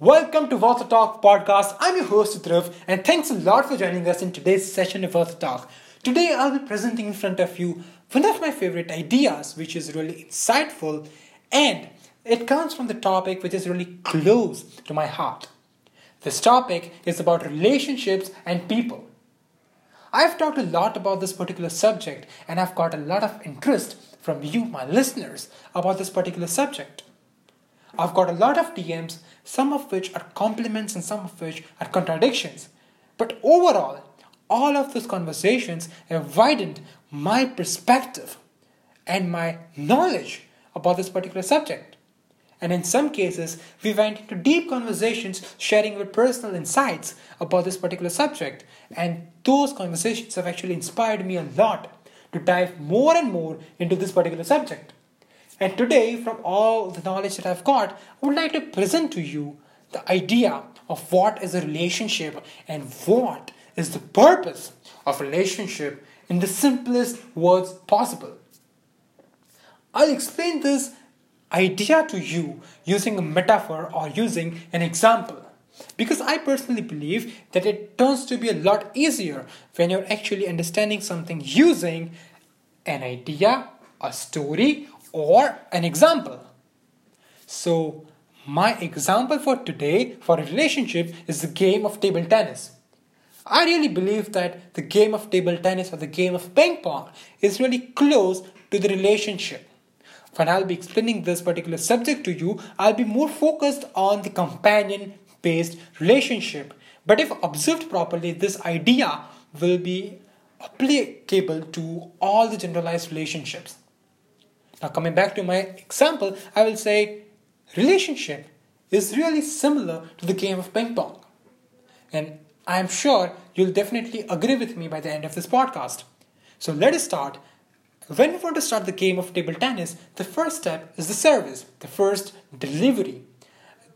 Welcome to Water Talk podcast. I'm your host Dhruv, and thanks a lot for joining us in today's session of Water Talk. Today I'll be presenting in front of you one of my favorite ideas, which is really insightful, and it comes from the topic which is really close to my heart. This topic is about relationships and people. I've talked a lot about this particular subject, and I've got a lot of interest from you, my listeners, about this particular subject. I've got a lot of DMs, some of which are compliments and some of which are contradictions. But overall, all of those conversations have widened my perspective and my knowledge about this particular subject. And in some cases, we went into deep conversations sharing our personal insights about this particular subject. And those conversations have actually inspired me a lot to dive more and more into this particular subject. And today, from all the knowledge that I've got, I would like to present to you the idea of what is a relationship and what is the purpose of relationship in the simplest words possible. I'll explain this idea to you using a metaphor or using an example. Because I personally believe that it turns to be a lot easier when you're actually understanding something using an idea, a story, or an example. So, my example for today for a relationship is the game of table tennis. I really believe that the game of table tennis or the game of ping pong is really close to the relationship. When I'll be explaining this particular subject to you, I'll be more focused on the companion based relationship. But if observed properly, this idea will be applicable to all the generalized relationships. Now, coming back to my example, I will say relationship is really similar to the game of ping pong. And I am sure you'll definitely agree with me by the end of this podcast. So let us start. When we want to start the game of table tennis, the first step is the service, the first delivery.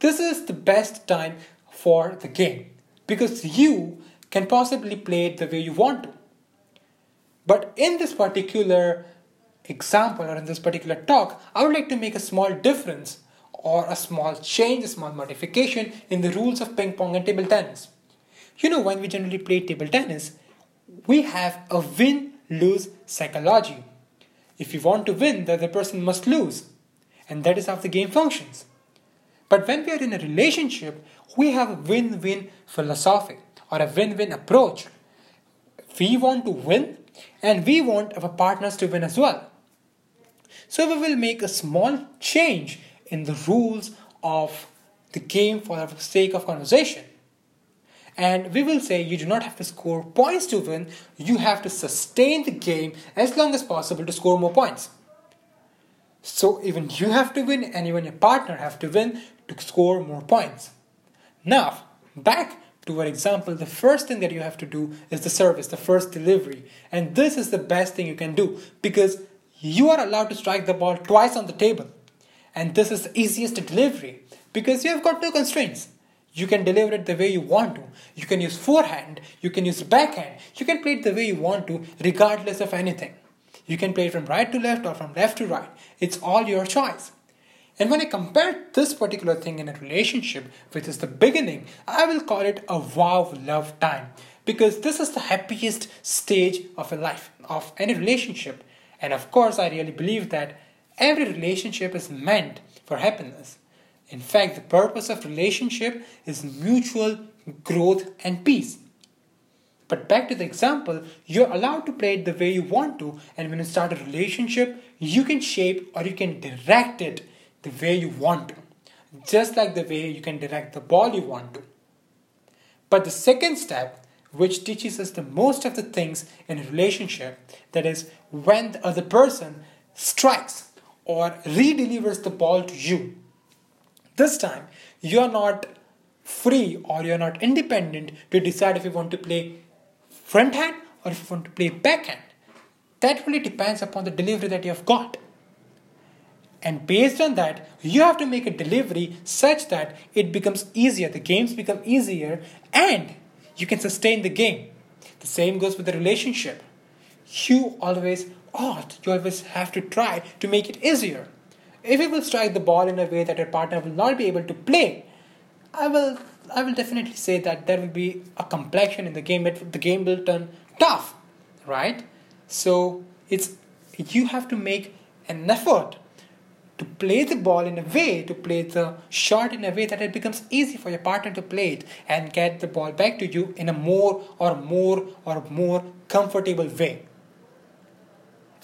This is the best time for the game because you can possibly play it the way you want to. But in this particular example or in this particular talk, I would like to make a small difference or a small change, a small modification in the rules of ping pong and table tennis. You know, when we generally play table tennis, we have a win lose psychology. If you want to win, the other person must lose. And that is how the game functions. But when we are in a relationship, we have a win win philosophy or a win win approach. We want to win and we want our partners to win as well. So we will make a small change in the rules of the game for the sake of conversation. And we will say you do not have to score points to win, you have to sustain the game as long as possible to score more points. So even you have to win and even your partner have to win to score more points. Now, back to our example, the first thing that you have to do is the service, the first delivery. And this is the best thing you can do because you are allowed to strike the ball twice on the table. And this is the easiest delivery because you have got no constraints. You can deliver it the way you want to. You can use forehand, you can use backhand, you can play it the way you want to, regardless of anything. You can play it from right to left or from left to right. It's all your choice. And when I compare this particular thing in a relationship, which is the beginning, I will call it a wow love time because this is the happiest stage of a life, of any relationship. And of course, I really believe that every relationship is meant for happiness. In fact, the purpose of relationship is mutual growth and peace. But back to the example, you're allowed to play it the way you want to, and when you start a relationship, you can shape or you can direct it the way you want to, just like the way you can direct the ball you want to. But the second step which teaches us the most of the things in a relationship that is when the other person strikes or redelivers the ball to you. This time you are not free or you're not independent to decide if you want to play front hand or if you want to play backhand that really depends upon the delivery that you have got. And based on that you have to make a delivery such that it becomes easier the games become easier and you can sustain the game. The same goes with the relationship. You always ought, you always have to try to make it easier. If you will strike the ball in a way that your partner will not be able to play, I will I will definitely say that there will be a complexion in the game. It, the game will turn tough, right? So it's you have to make an effort to play the ball in a way, to play the shot in a way that it becomes easy for your partner to play it and get the ball back to you in a more or more or more comfortable way.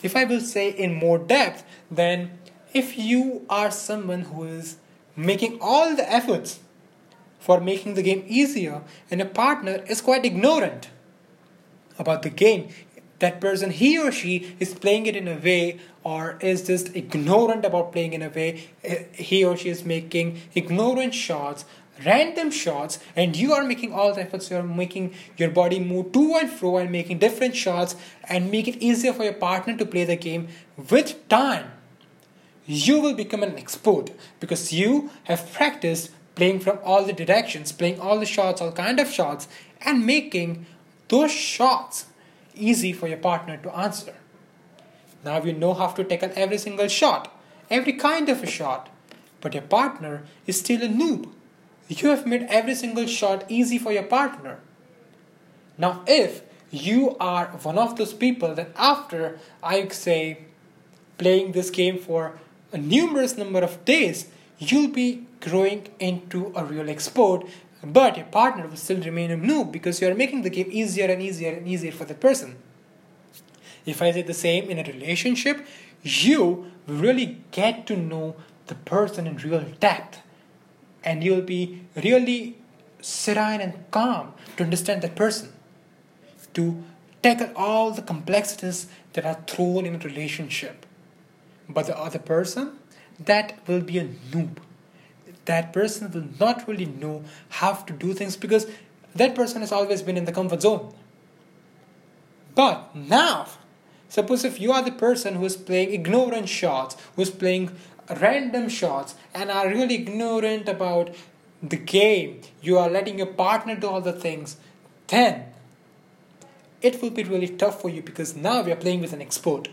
If I will say in more depth, then if you are someone who is making all the efforts for making the game easier and a partner is quite ignorant about the game, that person, he or she, is playing it in a way or is just ignorant about playing in a way, eh, he or she is making ignorant shots random shots and you are making all the efforts you are making your body move to and fro and making different shots and make it easier for your partner to play the game. With time you will become an expert because you have practiced playing from all the directions playing all the shots all kind of shots and making those shots easy for your partner to answer now you know how to tackle every single shot every kind of a shot but your partner is still a noob you have made every single shot easy for your partner. Now, if you are one of those people that after I say playing this game for a numerous number of days, you'll be growing into a real expert, but your partner will still remain a noob because you are making the game easier and easier and easier for the person. If I say the same in a relationship, you really get to know the person in real depth and you'll be really serene and calm to understand that person, to tackle all the complexities that are thrown in a relationship. But the other person, that will be a noob. That person will not really know how to do things because that person has always been in the comfort zone. But now, suppose if you are the person who is playing ignorant shots, who is playing random shots and are really ignorant about the game, you are letting your partner do all the things, then it will be really tough for you because now we are playing with an expert.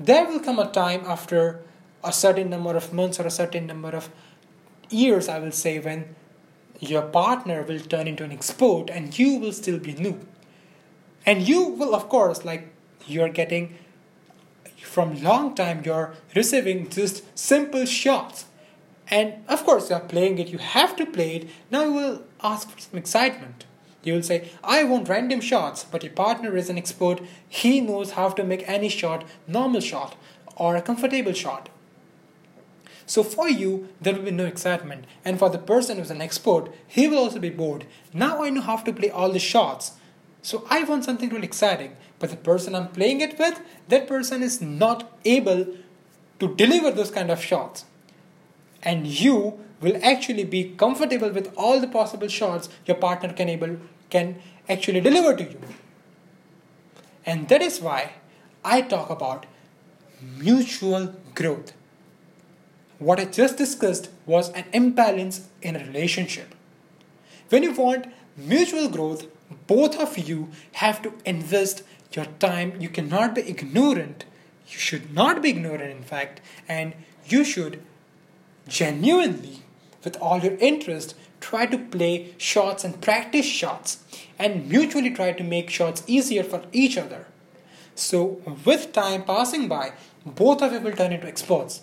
There will come a time after a certain number of months or a certain number of years, I will say, when your partner will turn into an expert and you will still be new. And you will, of course, like you're getting from long time you're receiving just simple shots. And of course you're playing it you have to play it. Now you will ask for some excitement. You will say i want random shots but your partner is an expert. He knows how to make any shot normal shot or a comfortable shot so for you there will be no excitement and for the person who's an expert he will also be bored now i know how to play all the shots so I want something really exciting, but the person I'm playing it with, that person is not able to deliver those kind of shots. And you will actually be comfortable with all the possible shots your partner can able can actually deliver to you. And that is why I talk about mutual growth. What I just discussed was an imbalance in a relationship. When you want mutual growth, both of you have to invest your time. You cannot be ignorant. You should not be ignorant, in fact, and you should genuinely, with all your interest, try to play shots and practice shots and mutually try to make shots easier for each other. So, with time passing by, both of you will turn into experts.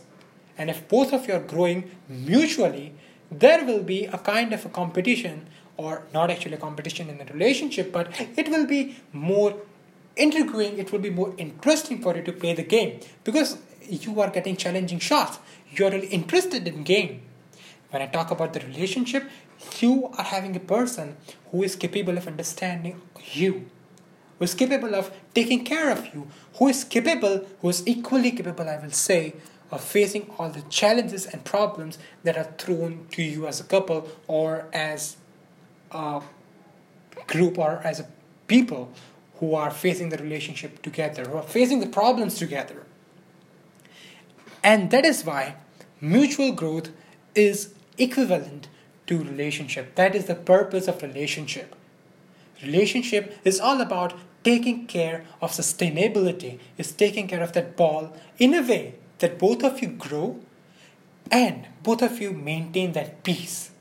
And if both of you are growing mutually, there will be a kind of a competition or not actually a competition in the relationship, but it will be more intriguing, it will be more interesting for you to play the game because you are getting challenging shots. You are really interested in game. When I talk about the relationship, you are having a person who is capable of understanding you, who is capable of taking care of you, who is capable, who is equally capable, I will say, of facing all the challenges and problems that are thrown to you as a couple or as a group or as a people who are facing the relationship together, who are facing the problems together. And that is why mutual growth is equivalent to relationship. That is the purpose of relationship. Relationship is all about taking care of sustainability, is taking care of that ball in a way that both of you grow and both of you maintain that peace.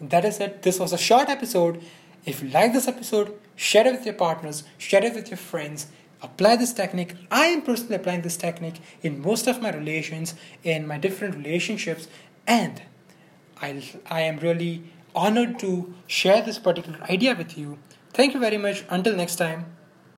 that is it. This was a short episode. If you like this episode, share it with your partners, share it with your friends. Apply this technique. I am personally applying this technique in most of my relations, in my different relationships, and I, I am really honored to share this particular idea with you. Thank you very much. Until next time.